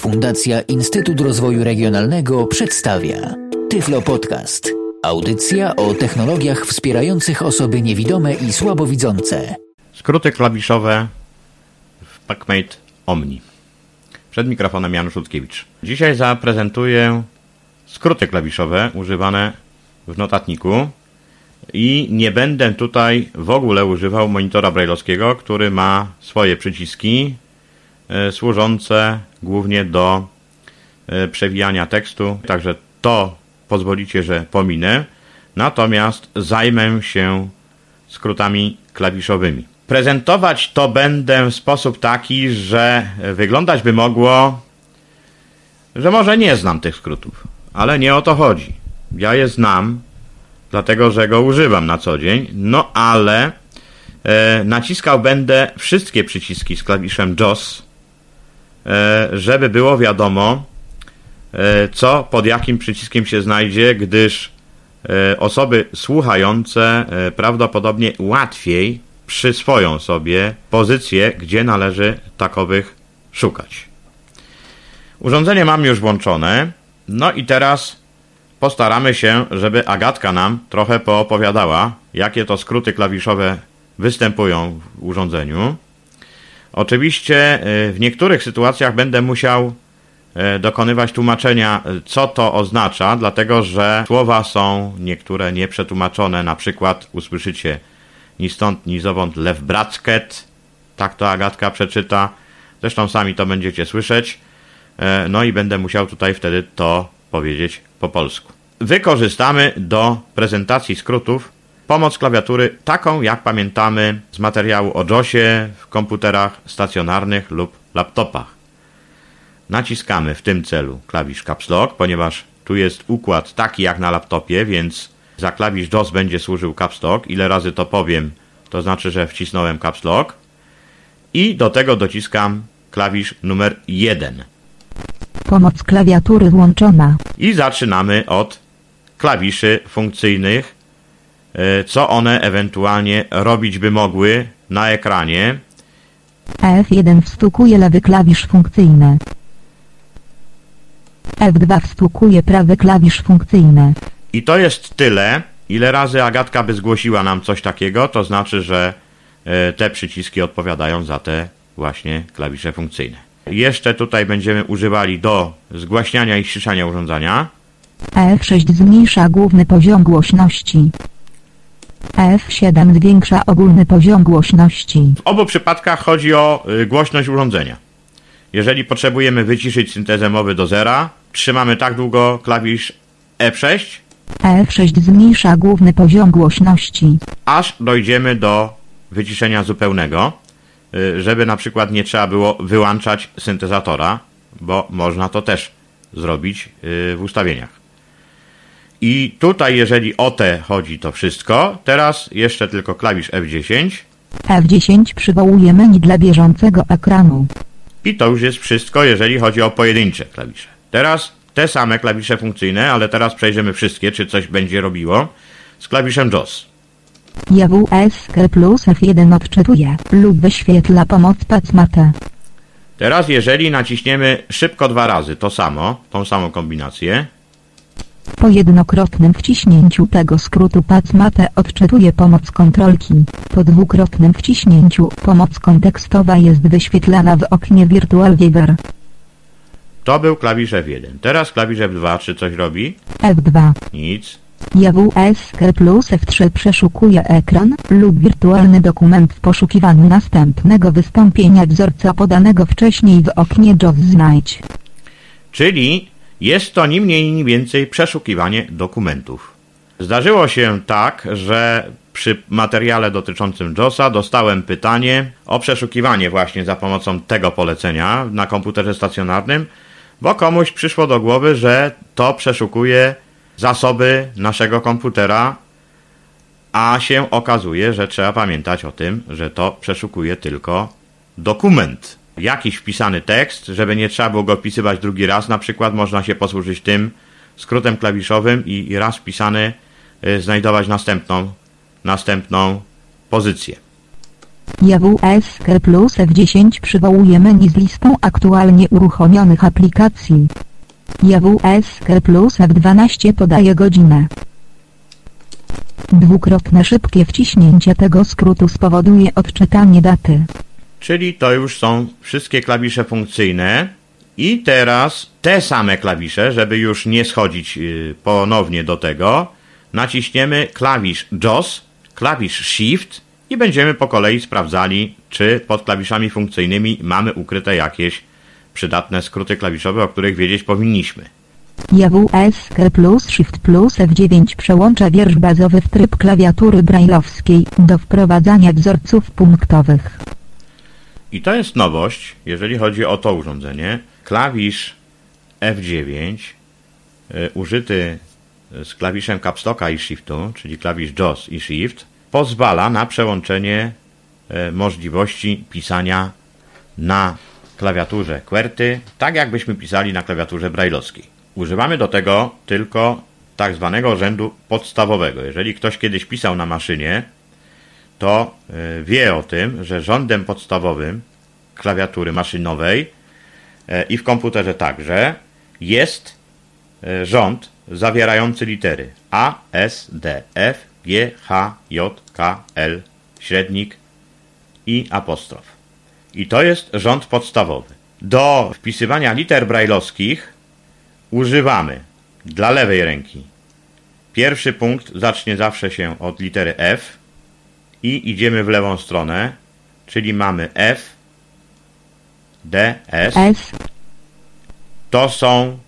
Fundacja Instytut Rozwoju Regionalnego przedstawia Tyflo Podcast. Audycja o technologiach wspierających osoby niewidome i słabowidzące. Skróty klawiszowe w PacMate Omni. Przed mikrofonem Janusz Ludkiewicz. Dzisiaj zaprezentuję skróty klawiszowe używane w notatniku i nie będę tutaj w ogóle używał monitora brailleowskiego, który ma swoje przyciski służące głównie do e, przewijania tekstu, także to pozwolicie, że pominę. Natomiast zajmę się skrótami klawiszowymi. Prezentować to będę w sposób taki, że wyglądać by mogło, że może nie znam tych skrótów, ale nie o to chodzi. Ja je znam, dlatego że go używam na co dzień, no ale e, naciskał będę wszystkie przyciski z klawiszem JOS, e, żeby było wiadomo, e, co pod jakim przyciskiem się znajdzie, gdyż e, osoby słuchające e, prawdopodobnie łatwiej przyswoją sobie pozycję, gdzie należy takowych szukać. Urządzenie mam już włączone, no i teraz postaramy się, żeby Agatka nam trochę poopowiadała, jakie to skróty klawiszowe występują w urządzeniu. Oczywiście y, w niektórych sytuacjach będę musiał y, dokonywać tłumaczenia, y, co to oznacza, dlatego że słowa są niektóre nieprzetłumaczone. Na przykład usłyszycie ni stąd, ni zowąd lew bracket. Tak to Agatka przeczyta. Zresztą sami to będziecie słyszeć. No i będę musiał tutaj wtedy to powiedzieć po polsku. Wykorzystamy do prezentacji skrótów pomoc klawiatury taką, jak pamiętamy z materiału o JOSie w komputerach stacjonarnych lub laptopach. Naciskamy w tym celu klawisz Caps Lock, ponieważ tu jest układ taki jak na laptopie, więc za klawisz JOS będzie służył Caps Lock. Ile razy to powiem, to znaczy, że wcisnąłem Caps Lock. I do tego dociskam klawisz numer 1. Pomoc klawiatury włączona. I zaczynamy od klawiszy funkcyjnych, co one ewentualnie robić by mogły na ekranie. F1 wstukuje lewy klawisz funkcyjny. F2 wstukuje prawy klawisz funkcyjny. I to jest tyle, ile razy Agatka by zgłosiła nam coś takiego, to znaczy, że e, te przyciski odpowiadają za te właśnie klawisze funkcyjne. Jeszcze tutaj będziemy używali do zgłaśniania i ściszania urządzenia. F6 zmniejsza główny poziom głośności. F7 zwiększa ogólny poziom głośności. W obu przypadkach chodzi o y, głośność urządzenia. Jeżeli potrzebujemy wyciszyć syntezę mowy do zera, trzymamy tak długo klawisz F6, F6 zmniejsza główny poziom głośności. aż dojdziemy do wyciszenia zupełnego, y, żeby na przykład nie trzeba było wyłączać syntezatora, bo można to też zrobić y, w ustawieniach. I tutaj, jeżeli o te chodzi to wszystko, teraz jeszcze tylko klawisz F10 F10 przywołuje menu dla bieżącego ekranu. i to już jest wszystko, jeżeli chodzi o pojedyncze klawisze. Teraz te same klawisze funkcyjne, ale teraz przejrzymy wszystkie, czy coś będzie robiło z klawiszem JOS. JWSK plus F1 odczytuje lub wyświetla pomoc PACMATE. Teraz jeżeli naciśniemy szybko dwa razy to samo, tą samą kombinację, Po jednokrotnym wciśnięciu tego skrótu PACMATE odczytuje pomoc kontrolki. Po dwukrotnym wciśnięciu pomoc kontekstowa jest wyświetlana w oknie Virtual Viewer. to był klawisz F1. Teraz klawisz F2, czy coś robi? F2. Nic. JWSK plus F3 przeszukuje ekran lub wirtualny dokument w poszukiwaniu następnego wystąpienia wzorca podanego wcześniej w oknie JOS znajdź. Czyli jest to ni mniej ni więcej przeszukiwanie dokumentów. Zdarzyło się tak, że przy materiale dotyczącym JOSa dostałem pytanie o przeszukiwanie właśnie za pomocą tego polecenia na komputerze stacjonarnym, bo komuś przyszło do głowy, że to przeszukuje zasoby naszego komputera, a się okazuje, że trzeba pamiętać o tym, że to przeszukuje tylko dokument. Jakiś wpisany tekst, żeby nie trzeba było go wpisywać drugi raz, na przykład można się posłużyć tym skrótem klawiszowym i, raz wpisany y, znajdować następną, następną pozycję. JWSK plus F10 przywołuje menu z listą aktualnie uruchomionych aplikacji. JWSK plus F12 podaje godzinę. Dwukrotne szybkie wciśnięcie tego skrótu spowoduje odczytanie daty. Czyli to już są wszystkie klawisze funkcyjne. I teraz te same klawisze, żeby już nie schodzić y, ponownie do tego, naciśniemy klawisz JOS, klawisz Shift i będziemy po kolei sprawdzali, czy pod klawiszami funkcyjnymi mamy ukryte jakieś przydatne skróty klawiszowe, o których wiedzieć powinniśmy. JWSK plus Shift plus F9 przełącza wiersz bazowy w tryb klawiatury brajlowskiej do wprowadzania wzorców punktowych. I to jest nowość, jeżeli chodzi o to urządzenie. Klawisz F9 y, użyty z klawiszem capstocka i shiftu, czyli klawisz JOS i shift, pozwala na przełączenie y, możliwości pisania na klawiaturze QWERTY, tak jakbyśmy pisali na klawiaturze brajlowskiej. Używamy do tego tylko tak zwanego rzędu podstawowego. Jeżeli ktoś kiedyś pisał na maszynie, to y, wie o tym, że rządem podstawowym klawiatury maszynowej y, i w komputerze także jest y, rząd zawierający litery A, S, D, F, G, H, J, K, L, średnik i apostrof. I to jest rząd podstawowy. Do wpisywania liter brajlowskich używamy dla lewej ręki. Pierwszy punkt zacznie zawsze się od litery F i idziemy w lewą stronę, czyli mamy F, D, S. S, To są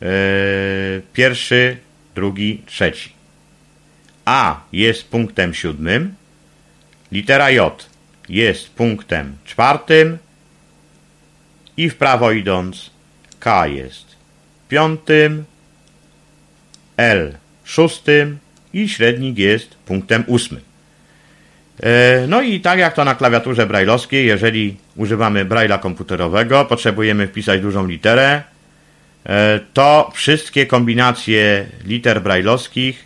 yy, pierwszy, drugi, trzeci. A jest punktem siódmym, litera J jest punktem czwartym i w prawo idąc K jest piątym, L szóstym i średnik jest punktem ósmym. E, No i tak jak to na klawiaturze brajlowskiej, jeżeli używamy braila komputerowego, potrzebujemy wpisać dużą literę, e, to wszystkie kombinacje liter brajlowskich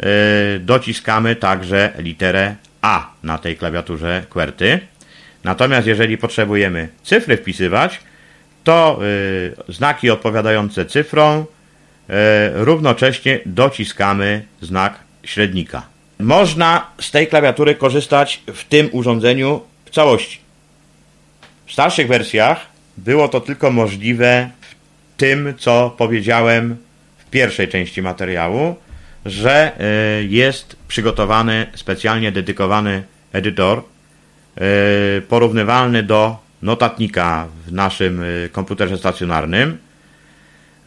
e, dociskamy także literę A na tej klawiaturze QWERTY. Natomiast jeżeli potrzebujemy cyfry wpisywać, to znaki odpowiadające cyfrom równocześnie dociskamy znak średnika. Można z tej klawiatury korzystać w tym urządzeniu w całości. W starszych wersjach było to tylko możliwe w tym, co powiedziałem w pierwszej części materiału, że y, jest przygotowany specjalnie dedykowany edytor y, porównywalny do notatnika w naszym y, komputerze stacjonarnym.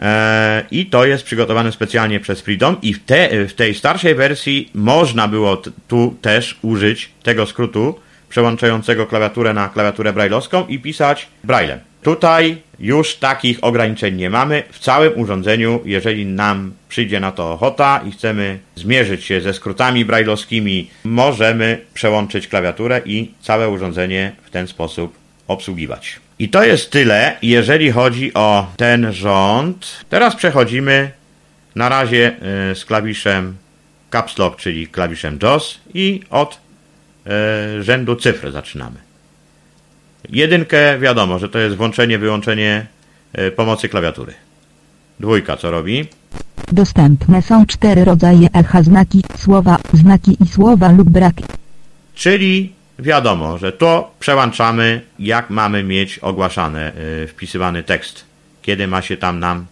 E, I to jest przygotowane specjalnie przez Freedom i w, te, w tej starszej wersji można było tu też użyć tego skrótu przełączającego klawiaturę na klawiaturę brailleowską i pisać braillem. Tutaj już takich ograniczeń nie mamy. W całym urządzeniu, jeżeli nam przyjdzie na to ochota i chcemy zmierzyć się ze skrótami brailleowskimi, możemy przełączyć klawiaturę i całe urządzenie w ten sposób obsługiwać. I to jest tyle, jeżeli chodzi o ten rząd. Teraz przechodzimy na razie y, z klawiszem Caps Lock, czyli klawiszem JOS i od y, rzędu cyfr zaczynamy. Jedynkę wiadomo, że to jest włączenie, wyłączenie y, pomocy klawiatury. Dwójka co robi? dostępne są cztery rodzaje echa znaki, słowa, znaki i słowa lub braki. Czyli wiadomo, że to przełączamy, jak mamy mieć ogłaszany, y, wpisywany tekst, kiedy ma się tam nam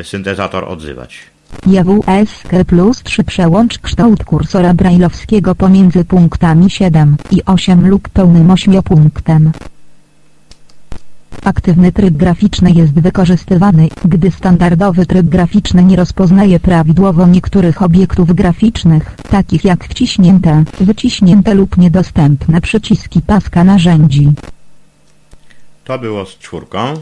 y, syntezator odzywać. JWSK plus 3 przełącz kształt kursora brajlowskiego pomiędzy punktami 7 i 8 lub pełnym ośmiopunktem. Aktywny tryb graficzny jest wykorzystywany, gdy standardowy tryb graficzny nie rozpoznaje prawidłowo niektórych obiektów graficznych, takich jak wciśnięte, wyciśnięte lub niedostępne przyciski paska narzędzi. To było z czwórką.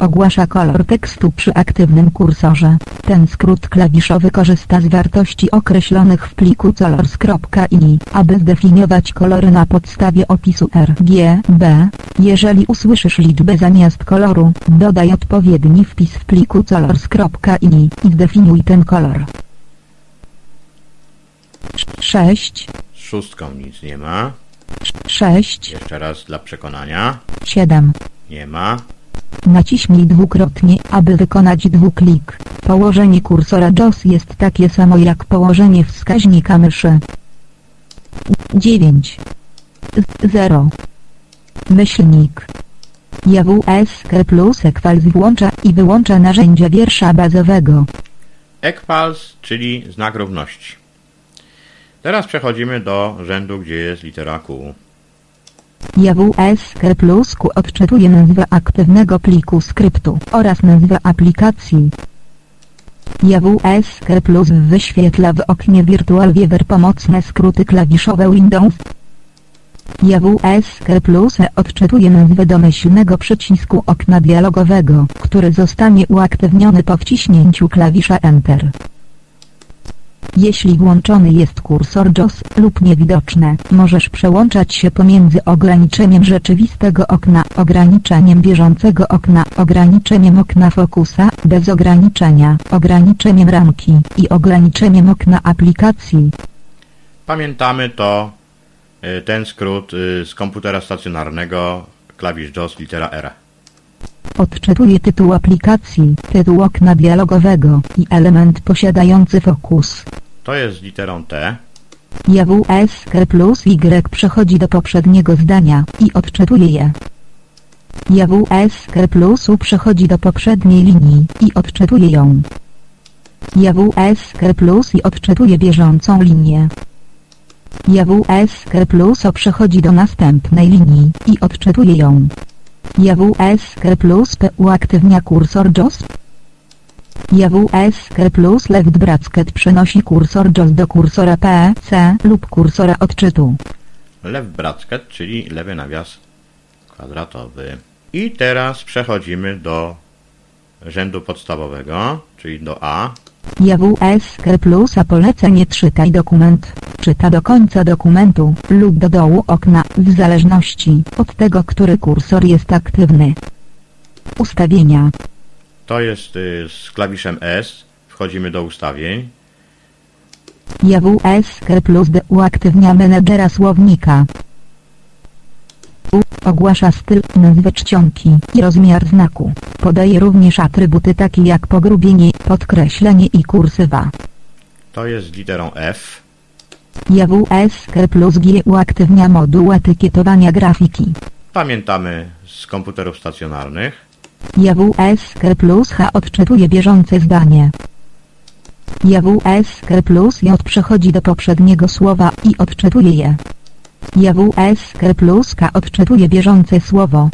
Ogłasza kolor tekstu przy aktywnym kursorze. Ten skrót klawiszowy korzysta z wartości określonych w pliku colors.ini, aby zdefiniować kolory na podstawie opisu RGB. Jeżeli usłyszysz liczbę zamiast koloru, dodaj odpowiedni wpis w pliku colors.ini i zdefiniuj ten kolor. 6. Z szóstką nic nie ma. 6, Jeszcze raz dla przekonania. 7. Nie ma. Naciśnij dwukrotnie, aby wykonać dwuklik. Położenie kursora JOS jest takie samo jak położenie wskaźnika myszy. 9. 0. Myślnik. JWSK plus Equals włącza i wyłącza narzędzia wiersza bazowego. Ekpals, czyli znak równości. Teraz przechodzimy do rzędu, gdzie jest litera Q. JWSK plus Q odczytuje nazwę aktywnego pliku skryptu oraz nazwę aplikacji. JWSK plus wyświetla w oknie Virtual Viewer pomocne skróty klawiszowe Windows. JWSK plus odczytuje nazwę domyślnego przycisku okna dialogowego, który zostanie uaktywniony po wciśnięciu klawisza Enter. Jeśli włączony jest kursor JOS lub niewidoczne, możesz przełączać się pomiędzy ograniczeniem rzeczywistego okna, ograniczeniem bieżącego okna, ograniczeniem okna fokusa, bez ograniczenia, ograniczeniem ramki i ograniczeniem okna aplikacji. Pamiętamy to, y, ten skrót y, z komputera stacjonarnego, klawisz JOS, litera R. Odczytuje tytuł aplikacji, tytuł okna dialogowego i element posiadający fokus. To jest literą T. JWSK plus Y przechodzi do poprzedniego zdania i odczytuje je. JWSK plus U przechodzi do poprzedniej linii i odczytuje ją. JWSK plus I odczytuje bieżącą linię. JWSK plus O przechodzi do następnej linii i odczytuje ją. JWSK plus P uaktywnia kursor JOS. JWSK plus left bracket przenosi kursor JOS do kursora P, C lub kursora odczytu. Left bracket, czyli lewy nawias kwadratowy. I teraz przechodzimy do rzędu podstawowego, czyli do A. JWSK plus A polecenie czytaj dokument. Czyta do końca dokumentu lub do dołu okna w zależności od tego, który kursor jest aktywny. Ustawienia. To jest y, z klawiszem S. Wchodzimy do ustawień. JWSK plus D uaktywnia menedżera słownika. U ogłasza styl, nazwę czcionki i rozmiar znaku. Podaje również atrybuty takie jak pogrubienie, podkreślenie i kursywa. To jest literą F. JWSK plus G uaktywnia moduł etykietowania grafiki. Pamiętamy z komputerów stacjonarnych. JWSK plus H odczytuje bieżące zdanie. JWSK plus J przechodzi do poprzedniego słowa i odczytuje je. JWSK plus K odczytuje bieżące słowo.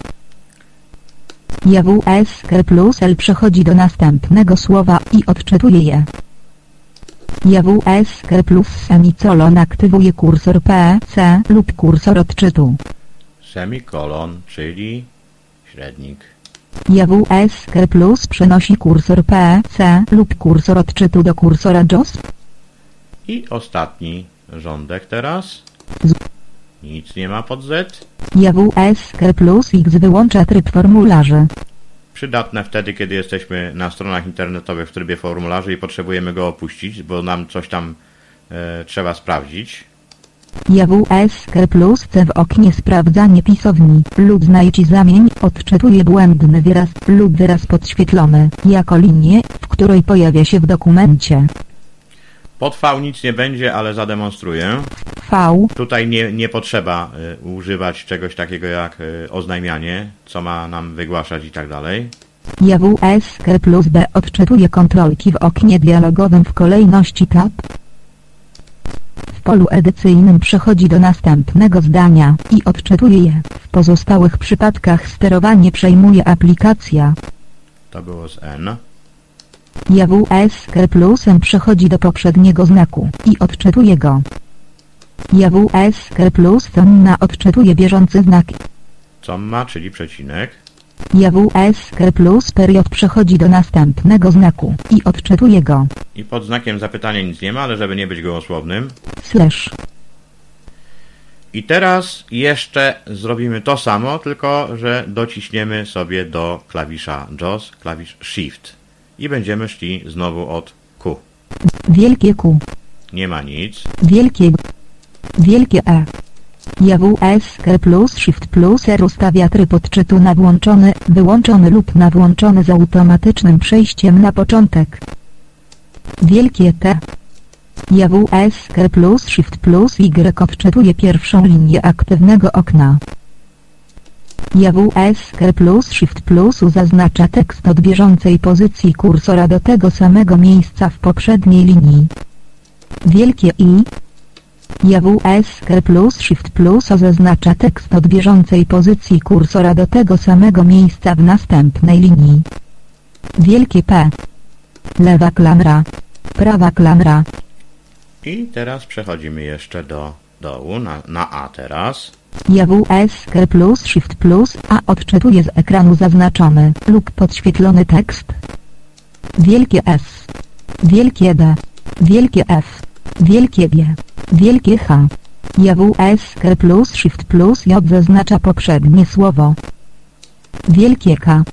JWSK plus L przechodzi do następnego słowa i odczytuje je. JWSK plus semicolon aktywuje kursor P, C lub kursor odczytu. Semikolon, czyli średnik. JWSK plus przenosi kursor P, C lub kursor odczytu do kursora JOS. I ostatni rządek teraz. Nic nie ma pod Z. JWSK plus X wyłącza tryb formularzy. Przydatne wtedy, kiedy jesteśmy na stronach internetowych w trybie formularzy i potrzebujemy go opuścić, bo nam coś tam e, trzeba sprawdzić. JWSK plus C w oknie sprawdzanie pisowni lub znajdź i zamień odczytuje błędny wyraz lub wyraz podświetlony jako linię, w której pojawia się w dokumencie. Pod V nic nie będzie, ale zademonstruję. V, Tutaj nie, nie potrzeba e, używać czegoś takiego jak e, oznajmianie, co ma nam wygłaszać i tak dalej. JWSK plus B odczytuje kontrolki w oknie dialogowym w kolejności tab. W polu edycyjnym przechodzi do następnego zdania i odczytuje je. W pozostałych przypadkach sterowanie przejmuje aplikacja. To było z N. JWSK plus M przechodzi do poprzedniego znaku i odczytuje go. JWSK plus na odczytuje bieżący znak. Co ma, czyli przecinek. JWSK plus period przechodzi do następnego znaku i odczytuje go. I pod znakiem zapytania nic nie ma, ale żeby nie być gołosłownym. Slash. I teraz jeszcze zrobimy to samo, tylko że dociśniemy sobie do klawisza JOS, klawisz Shift. I będziemy szli znowu od Q. Wielkie Q. Nie ma nic. Wielkie. Wielkie E. JWSK plus Shift plus R ustawia tryb odczytu na włączony, wyłączony lub na włączony z automatycznym przejściem na początek. Wielkie T. JWSK plus Shift plus Y odczytuje pierwszą linię aktywnego okna. JWSK plus Shift plus zaznacza tekst od bieżącej pozycji kursora do tego samego miejsca w poprzedniej linii. Wielkie I. JWSK plus Shift plus O zaznacza tekst od bieżącej pozycji kursora do tego samego miejsca w następnej linii. Wielkie P. Lewa klamra. Prawa klamra. I teraz przechodzimy jeszcze do dołu, na, na A teraz. JWSK plus Shift plus A odczytuje z ekranu zaznaczony lub podświetlony tekst. Wielkie S. Wielkie D. Wielkie F. Wielkie G. Wielkie H. JWSK plus Shift plus J zaznacza poprzednie słowo. Wielkie K.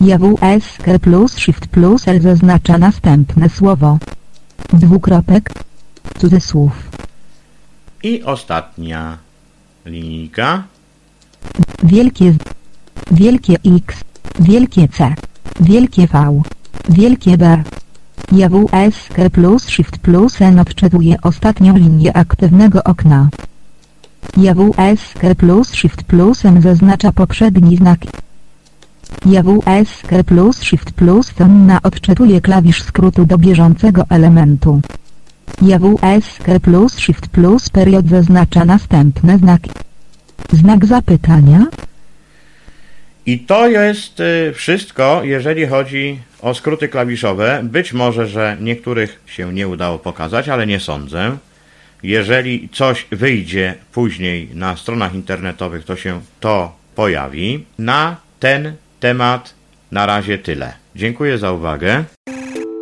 JWSK plus Shift plus L zaznacza następne słowo. Dwukropek. Cudzysłów. I ostatnia linijka. Wielkie Z. Wielkie X. Wielkie C. Wielkie V. Wielkie B. JWSK plus Shift plus N odczytuje ostatnią linię aktywnego okna. JWSK plus Shift plus M zaznacza poprzedni znak. JWSK plus Shift plus N odczytuje klawisz skrótu do bieżącego elementu. JWSK plus Shift plus period zaznacza następne znaki. Znak zapytania? I to jest y, wszystko, jeżeli chodzi o skróty klawiszowe. Być może, że niektórych się nie udało pokazać, ale nie sądzę. Jeżeli coś wyjdzie później na stronach internetowych, to się to pojawi. Na ten temat na razie tyle. Dziękuję za uwagę.